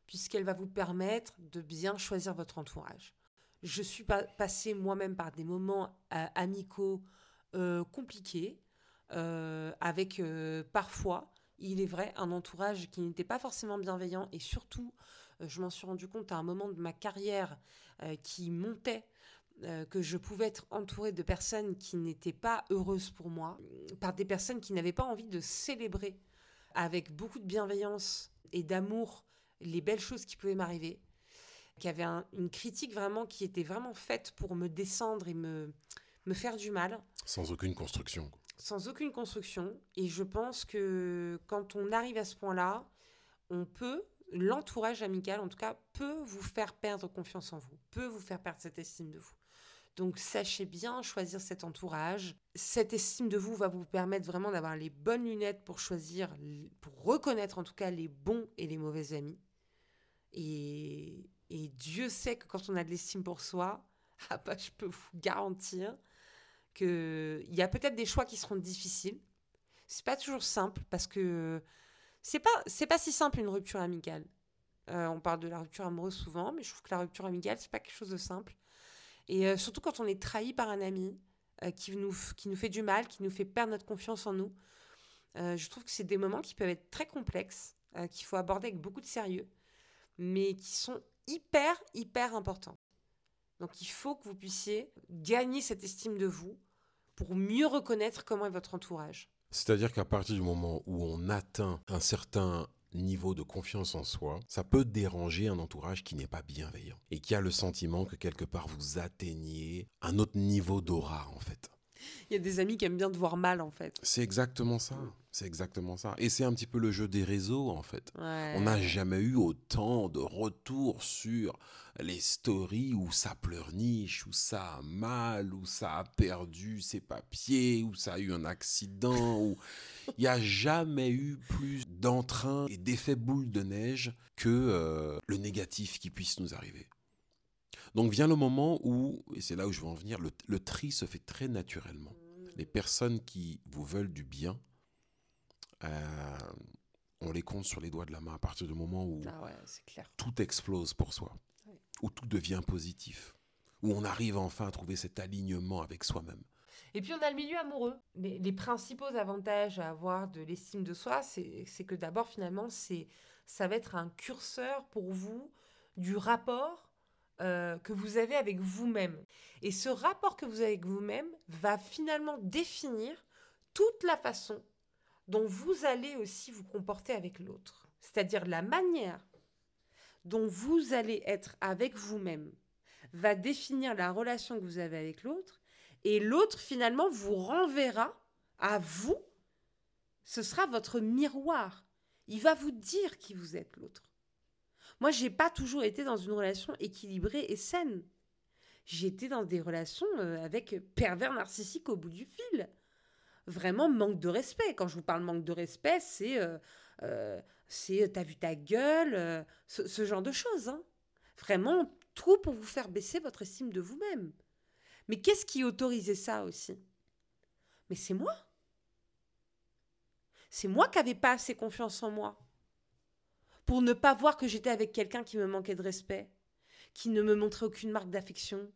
puisqu'elle va vous permettre de bien choisir votre entourage. Je suis pa- passée moi-même par des moments euh, amicaux euh, compliqués, euh, avec parfois, il est vrai, un entourage qui n'était pas forcément bienveillant, et surtout, je m'en suis rendu compte à un moment de ma carrière qui montait que je pouvais être entourée de personnes qui n'étaient pas heureuses pour moi, par des personnes qui n'avaient pas envie de célébrer avec beaucoup de bienveillance et d'amour les belles choses qui pouvaient m'arriver, qui avaient un- une critique vraiment qui était vraiment faite pour me descendre et me, me faire du mal Sans aucune construction. sans aucune construction. Et je pense que quand on arrive à ce point-là, on peut, l'entourage amical en tout cas, peut vous faire perdre confiance en vous, peut vous faire perdre cette estime de vous. Donc sachez bien choisir cet entourage. Cette estime de vous va vous permettre vraiment d'avoir les bonnes lunettes pour choisir, pour reconnaître en tout cas les bons et les mauvais amis. Et, et Dieu sait que quand on a de l'estime pour soi, ah bah, je peux vous garantir qu'il y a peut-être des choix qui seront difficiles. C'est pas toujours simple parce que c'est pas, c'est pas si simple une rupture amicale. Euh, on parle de la rupture amoureuse souvent, mais je trouve que la rupture amicale, c'est pas quelque chose de simple. Et euh, surtout quand on est trahi par un ami euh, qui, nous, qui nous fait du mal, qui nous fait perdre notre confiance en nous, euh, je trouve que c'est des moments qui peuvent être très complexes, qu'il faut aborder avec beaucoup de sérieux, mais qui sont hyper, hyper importants. Donc il faut que vous puissiez gagner cette estime de vous pour mieux reconnaître comment est votre entourage. C'est-à-dire qu'à partir du moment où on atteint un certain niveau de confiance en soi, ça peut déranger un entourage qui n'est pas bienveillant et qui a le sentiment que quelque part vous atteignez un autre niveau d'aura en fait. Il y a des amis qui aiment bien te voir mal en fait. C'est exactement ça. C'est exactement ça. Et c'est un petit peu le jeu des réseaux en fait. On n'a jamais eu autant de retours sur les stories où ça pleurniche, où ça a mal, où ça a perdu ses papiers, où ça a eu un accident, où il n'y a jamais eu plus d'entrain et d'effet boule de neige que euh, le négatif qui puisse nous arriver. Donc vient le moment où, et c'est là où je veux en venir, le, tri se fait très naturellement. Les personnes qui vous veulent du bien, euh, on les compte sur les doigts de la main à partir du moment où ah tout explose pour soi, où tout devient positif, où on arrive enfin à trouver cet alignement avec soi-même. Et puis on a le milieu amoureux. Les, les principaux avantages à avoir de l'estime de soi, c'est que d'abord finalement, ça va être un curseur pour vous du rapport euh, que vous avez avec vous-même. Et ce rapport que vous avez avec vous-même va finalement définir toute la façon dont vous allez aussi vous comporter avec l'autre. C'est-à-dire la manière dont vous allez être avec vous-même va définir la relation que vous avez avec l'autre et l'autre finalement vous renverra à vous. Ce sera votre miroir. Il va vous dire qui vous êtes l'autre. Moi, j'ai pas toujours été dans une relation équilibrée et saine. J'étais dans des relations euh, avec pervers narcissique au bout du fil. Vraiment manque de respect. Quand je vous parle manque de respect, c'est euh, euh c'est t'as vu ta gueule, euh, ce, genre de choses. Hein. Vraiment tout pour vous faire baisser votre estime de vous-même. Mais qu'est-ce qui autorisait ça aussi? Mais c'est moi. C'est moi qui n'avais pas assez confiance en moi pour ne pas voir que j'étais avec quelqu'un qui me manquait de respect, qui ne me montrait aucune marque d'affection,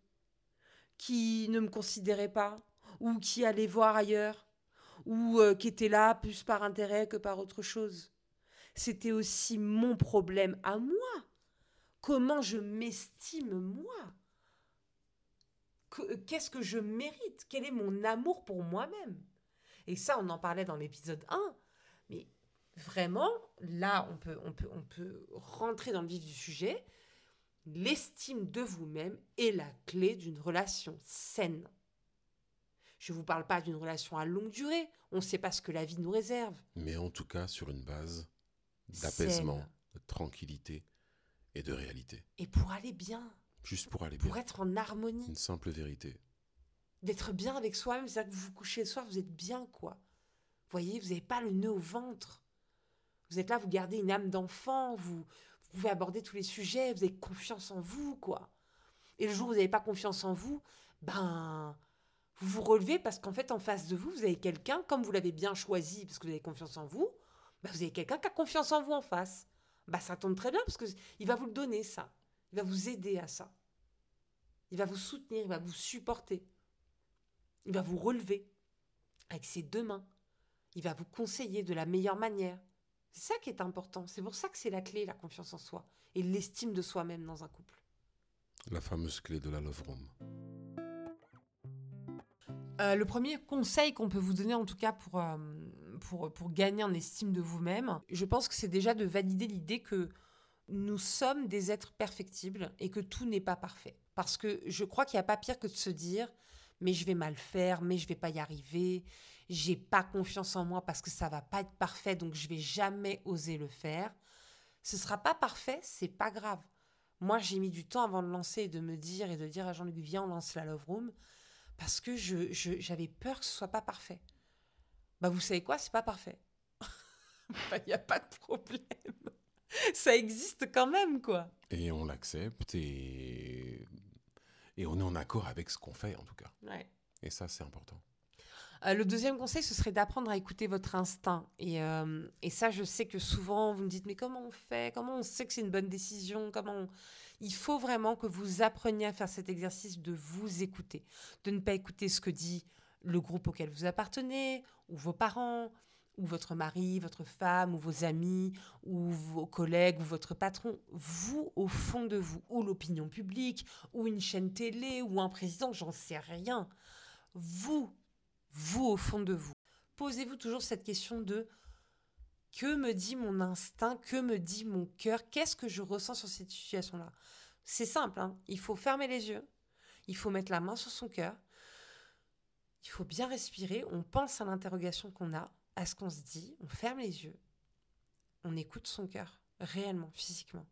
qui ne me considérait pas, ou qui allait voir ailleurs, ou euh, qui était là plus par intérêt que par autre chose. C'était aussi mon problème à moi. Comment je m'estime moi? Qu'est-ce que je mérite? Quel est mon amour pour moi-même? Et ça, on en parlait dans l'épisode 1. Mais vraiment, là, on peut, on, peut, on peut rentrer dans le vif du sujet. L'estime de vous-même est la clé d'une relation saine. Je ne vous parle pas d'une relation à longue durée. On ne sait pas ce que la vie nous réserve. Mais en tout cas, sur une base d'apaisement, de tranquillité et de réalité. Et pour aller bien. Juste pour aller bien. Pour être en harmonie. Une simple vérité. D'être bien avec soi-même, c'est-à-dire que vous vous couchez le soir, vous êtes bien, quoi. Vous voyez, vous n'avez pas le nœud au ventre. Vous êtes là, vous gardez une âme d'enfant, vous, pouvez aborder tous les sujets, vous avez confiance en vous, quoi. Et le jour où vous n'avez pas confiance en vous, ben, vous vous relevez parce qu'en fait, en face de vous, vous avez quelqu'un, comme vous l'avez bien choisi parce que vous avez confiance en vous, ben, vous avez quelqu'un qui a confiance en vous en face. Ben, ça tombe très bien parce qu'il va vous le donner, ça. Il va vous aider à ça. Il va vous soutenir, il va vous supporter. Il va vous relever avec ses deux mains. Il va vous conseiller de la meilleure manière. C'est ça qui est important. C'est pour ça que c'est la clé, la confiance en soi et l'estime de soi-même dans un couple. La fameuse clé de la love room. Euh, le premier conseil qu'on peut vous donner, en tout cas pour, euh, pour, pour gagner en estime de vous-même, je pense que c'est déjà de valider l'idée que nous sommes des êtres perfectibles et que tout n'est pas parfait. Parce que je crois qu'il n'y a pas pire que de se dire mais je vais mal faire, mais je vais pas y arriver, j'ai pas confiance en moi parce que ça va pas être parfait, donc je vais jamais oser le faire. Ce sera pas parfait, c'est pas grave. Moi, j'ai mis du temps avant de lancer et de me dire et de dire à Jean-Luc, viens, on lance la Love Room, parce que je, j'avais peur que ce soit pas parfait. Bah, vous savez quoi, c'est pas parfait. Il bah, n'y a pas de problème. Ça existe quand même, quoi. Et on l'accepte et... et on est en accord avec ce qu'on fait, en tout cas. Ouais. Et ça, c'est important. Euh, le deuxième conseil, ce serait d'apprendre à écouter votre instinct. Et, euh, et, ça, je sais que souvent, vous me dites, mais comment on fait? Comment on sait que c'est une bonne décision? Comment Il faut vraiment que vous appreniez à faire cet exercice de vous écouter, de ne pas écouter ce que dit le groupe auquel vous appartenez, ou vos parents, ou votre mari, votre femme, ou vos amis, ou vos collègues, ou votre patron. Vous, au fond de vous, ou l'opinion publique, ou une chaîne télé, ou un président, j'en sais rien. Vous vous au fond de vous. Posez-vous toujours cette question de que me dit mon instinct, que me dit mon cœur, qu'est-ce que je ressens sur cette situation-là? C'est simple, hein. il faut fermer les yeux, il faut mettre la main sur son cœur, il faut bien respirer, on pense à l'interrogation qu'on a, à ce qu'on se dit, on ferme les yeux, on écoute son cœur, réellement, physiquement,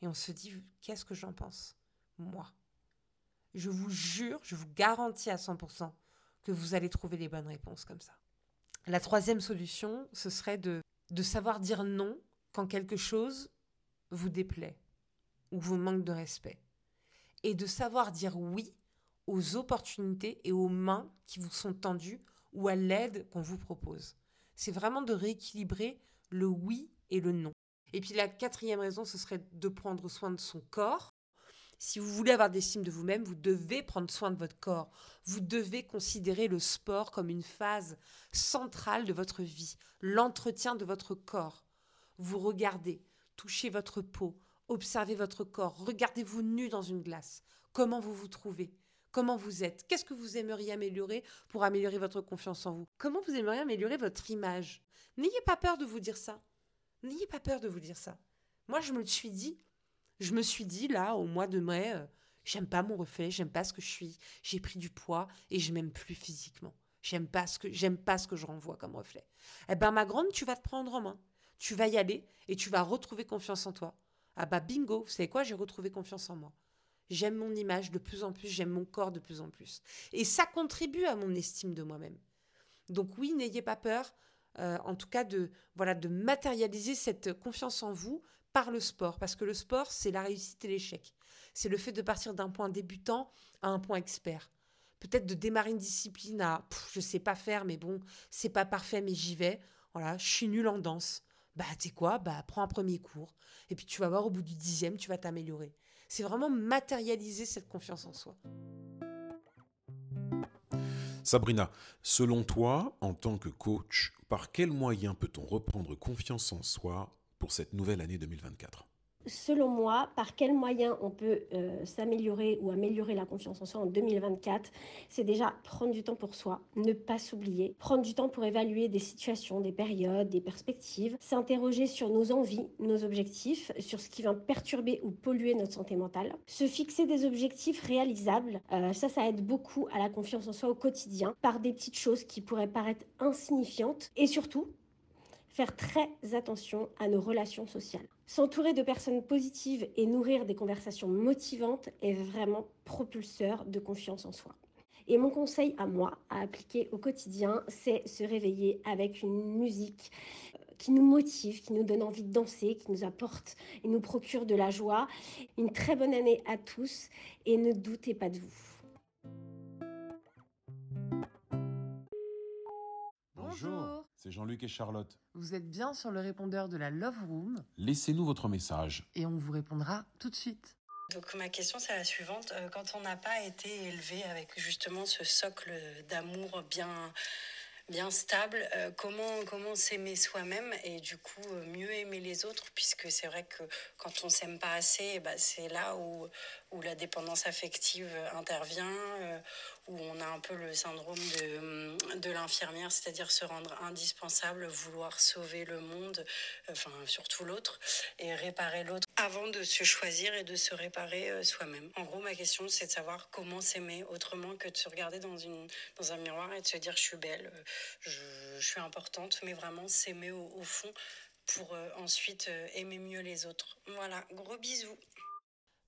et on se dit, qu'est-ce que j'en pense Moi? Je vous jure, je vous garantis à 100% que vous allez trouver les bonnes réponses comme ça. La troisième solution, ce serait de, de savoir dire non quand quelque chose vous déplaît ou vous manque de respect. Et de savoir dire oui aux opportunités et aux mains qui vous sont tendues ou à l'aide qu'on vous propose. C'est vraiment de rééquilibrer le oui et le non. Et puis la quatrième raison, ce serait de prendre soin de son corps. Si vous voulez avoir des signes de vous-même, vous devez prendre soin de votre corps. Vous devez considérer le sport comme une phase centrale de votre vie, l'entretien de votre corps. Vous regardez, touchez votre peau, observez votre corps, regardez-vous nu dans une glace. Comment vous vous trouvez? Comment vous êtes? Qu'est-ce que vous aimeriez améliorer pour améliorer votre confiance en vous? Comment vous aimeriez améliorer votre image? N'ayez pas peur de vous dire ça. N'ayez pas peur de vous dire ça. Moi, je me le suis dit. Je me suis dit, là, au mois de mai, euh, j'aime pas mon reflet, j'aime pas ce que je suis, j'ai pris du poids et je m'aime plus physiquement. J'aime pas ce que j'aime pas ce que je renvoie comme reflet. Eh ben ma grande, tu vas te prendre en main. Tu vas y aller et tu vas retrouver confiance en toi. Ah bah bingo, vous savez quoi, j'ai retrouvé confiance en moi. J'aime mon image de plus en plus, j'aime mon corps de plus en plus. Et ça contribue à mon estime de moi-même. Donc oui, n'ayez pas peur, euh, en tout cas de voilà de matérialiser cette confiance en vous par le sport, parce que le sport c'est la réussite et l'échec. C'est le fait de partir d'un point débutant à un point expert. Peut-être de démarrer une discipline à je sais pas faire, mais bon, c'est pas parfait, mais j'y vais. Voilà, je suis nulle en danse. Bah, tu sais quoi, bah, prends un premier cours. Et puis tu vas voir, au bout du dixième, tu vas t'améliorer. C'est vraiment matérialiser cette confiance en soi. Sabrina, selon toi, en tant que coach, par quels moyens peut-on reprendre confiance en soi pour cette nouvelle année 2024 selon moi, par quels moyens on peut euh, s'améliorer ou améliorer la confiance en soi en 2024, c'est déjà prendre du temps pour soi, ne pas s'oublier, prendre du temps pour évaluer des situations, des périodes, des perspectives, s'interroger sur nos envies, nos objectifs, sur ce qui vient perturber ou polluer notre santé mentale, se fixer des objectifs réalisables, euh, ça, ça aide beaucoup à la confiance en soi au quotidien, par des petites choses qui pourraient paraître insignifiantes, et surtout, faire très attention à nos relations sociales. S'entourer de personnes positives et nourrir des conversations motivantes est vraiment propulseur de confiance en soi. Et mon conseil à moi, à appliquer au quotidien, c'est se réveiller avec une musique euh, qui nous motive, qui nous donne envie de danser, qui nous apporte et nous procure de la joie. Une très bonne année à tous et ne doutez pas de vous. Bonjour, c'est Jean-Luc et Charlotte. Vous êtes bien sur le répondeur de la Love Room Laissez-nous votre message. et on vous répondra tout de suite. Donc ma question c'est la suivante. Euh, Quand on n'a pas été élevé avec justement ce socle d'amour bien bien stable, euh, comment comment s'aimer soi-même et du coup euh, mieux aimer les autres? Puisque c'est vrai que quand on s'aime pas assez, ben, c'est là où où la dépendance affective intervient, euh, où on a un peu le syndrome de, de l'infirmière, c'est-à-dire se rendre indispensable, vouloir sauver le monde, enfin surtout l'autre, et réparer l'autre avant de se choisir et de se réparer euh, soi-même. En gros, ma question, c'est de savoir comment s'aimer autrement que de se regarder dans, un miroir et de se dire je suis belle, euh, je, suis importante, mais vraiment s'aimer au, fond pour euh, ensuite euh, aimer mieux les autres. Voilà, gros bisous.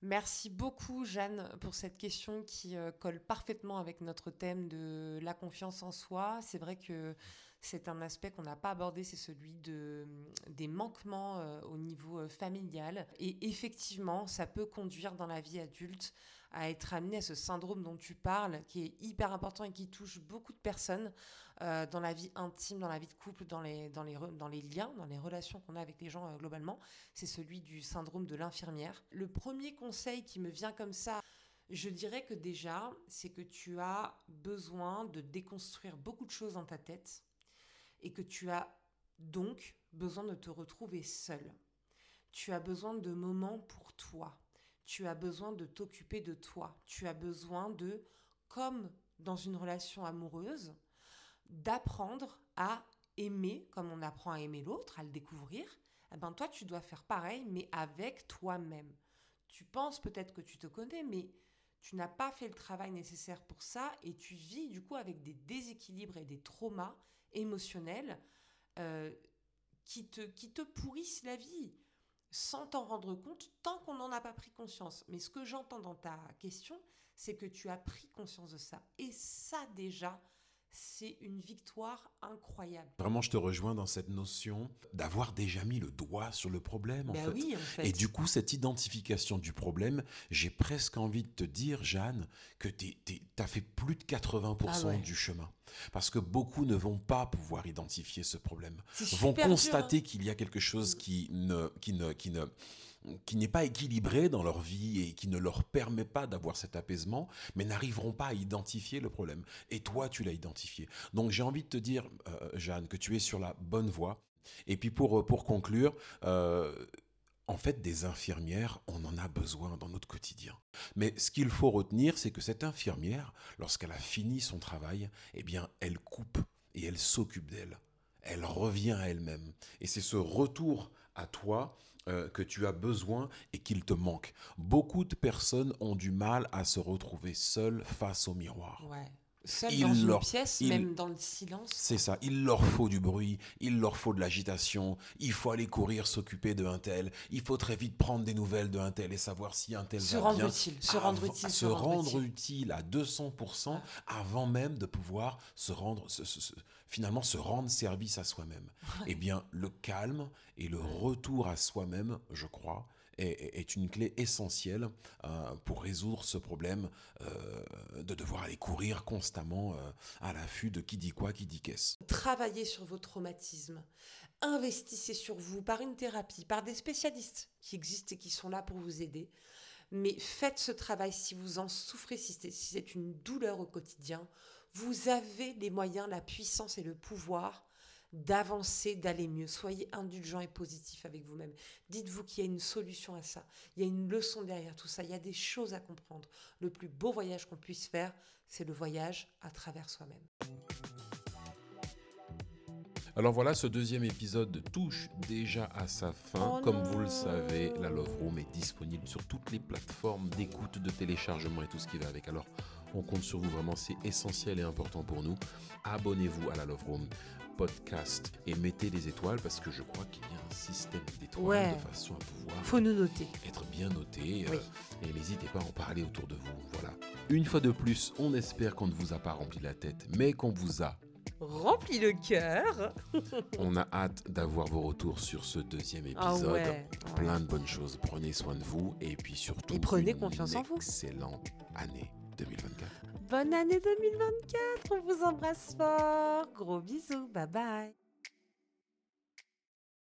Merci beaucoup Jeanne pour cette question qui euh, colle parfaitement avec notre thème de la confiance en soi. C'est vrai que c'est un aspect qu'on n'a pas abordé, c'est celui de, des manquements euh, au niveau euh, familial. Et effectivement, ça peut conduire dans la vie adulte à être amené à ce syndrome dont tu parles, qui est hyper important et qui touche beaucoup de personnes euh, dans la vie intime, dans la vie de couple, dans les, dans les, dans les liens, dans les relations qu'on a avec les gens euh, globalement. C'est celui du syndrome de l'infirmière. Le premier conseil qui me vient comme ça, je dirais que déjà, c'est que tu as besoin de déconstruire beaucoup de choses dans ta tête et que tu as donc besoin de te retrouver seul. Tu as besoin de moments pour toi. Tu as besoin de t'occuper de toi. Tu as besoin de, comme dans une relation amoureuse, d'apprendre à aimer comme on apprend à aimer l'autre, à le découvrir. Eh ben toi, tu dois faire pareil, mais avec toi-même. Tu penses peut-être que tu te connais, mais tu n'as pas fait le travail nécessaire pour ça et tu vis du coup avec des déséquilibres et des traumas émotionnels euh, qui, te, qui te pourrissent la vie sans t'en rendre compte tant qu'on n'en a pas pris conscience. Mais ce que j'entends dans ta question, c'est que tu as pris conscience de ça. Et ça déjà, c'est une victoire incroyable. Vraiment, je te rejoins dans cette notion d'avoir déjà mis le doigt sur le problème, en, Ben fait. oui, en fait. Et du coup, cette identification du problème, j'ai presque envie de te dire, Jeanne, que tu as fait plus de 80% Ah ouais. du chemin. Parce que beaucoup ne vont pas pouvoir identifier ce problème. Vont hein. constater qu'il y a quelque chose qui ne, qui ne, qui ne, qui n'est pas équilibré dans leur vie et qui ne leur permet pas d'avoir cet apaisement, mais n'arriveront pas à identifier le problème. Et toi, tu l'as identifié. Donc j'ai envie de te dire, euh, Jeanne, que tu es sur la bonne voie. Et puis pour, euh, pour conclure, euh, en fait, des infirmières, on en a besoin dans notre quotidien. Mais ce qu'il faut retenir, c'est que cette infirmière, lorsqu'elle a fini son travail, eh bien, elle coupe et elle s'occupe d'elle. Elle revient à elle-même. Et c'est ce retour à toi euh, que tu as besoin et qu'il te manque. Beaucoup de personnes ont du mal à se retrouver seules face au miroir. Ouais. Seul Il dans une leur- pièce, il- même dans le silence. C'est ça, il leur faut du bruit, il leur faut de l'agitation, il faut aller courir s'occuper de un tel, il faut très vite prendre des nouvelles de un tel et savoir si un tel Se va rendre bien. utile, se rendre utile, se, rendre utile. à 200% avant même de pouvoir se rendre, se- se- se- finalement se rendre service à soi-même. Eh bien, le calme et le retour à soi-même, je crois, est, une clé essentielle euh, pour résoudre ce problème euh, de devoir aller courir constamment euh, à l'affût de qui dit quoi, qui dit qu'est-ce. Travaillez sur vos traumatismes. Investissez sur vous par une thérapie, par des spécialistes qui existent et qui sont là pour vous aider. Mais faites ce travail si vous en souffrez, si c'est une douleur au quotidien. Vous avez les moyens, la puissance et le pouvoir d'avancer, d'aller mieux. Soyez indulgent et positif avec vous-même. Dites-vous qu'il y a une solution à ça. Il y a une leçon derrière tout ça. Il y a des choses à comprendre. Le plus beau voyage qu'on puisse faire, c'est le voyage à travers soi-même. Alors voilà, ce deuxième épisode touche déjà à sa fin. Oh Comme vous le savez, la Love Room est disponible sur toutes les plateformes d'écoute, de téléchargement et tout ce qui va avec. Alors, on compte sur vous vraiment, c'est essentiel et important pour nous. Abonnez-vous à la Love Room podcast et mettez des étoiles parce que je crois qu'il y a un système d'étoiles Ouais. de façon à pouvoir Faut nous noter. être bien noté. euh, et n'hésitez pas à en parler autour de vous. Voilà. Une fois de plus, on espère qu'on ne vous a pas rempli la tête, mais qu'on vous a Remplis le cœur. On a hâte d'avoir vos retours sur ce deuxième Ah épisode. ouais. Plein de bonnes choses. Prenez soin de vous et puis surtout. Et prenez une confiance en vous. Excellente année 2024. Bonne année 2024. On vous embrasse fort. Gros bisous. Bye bye.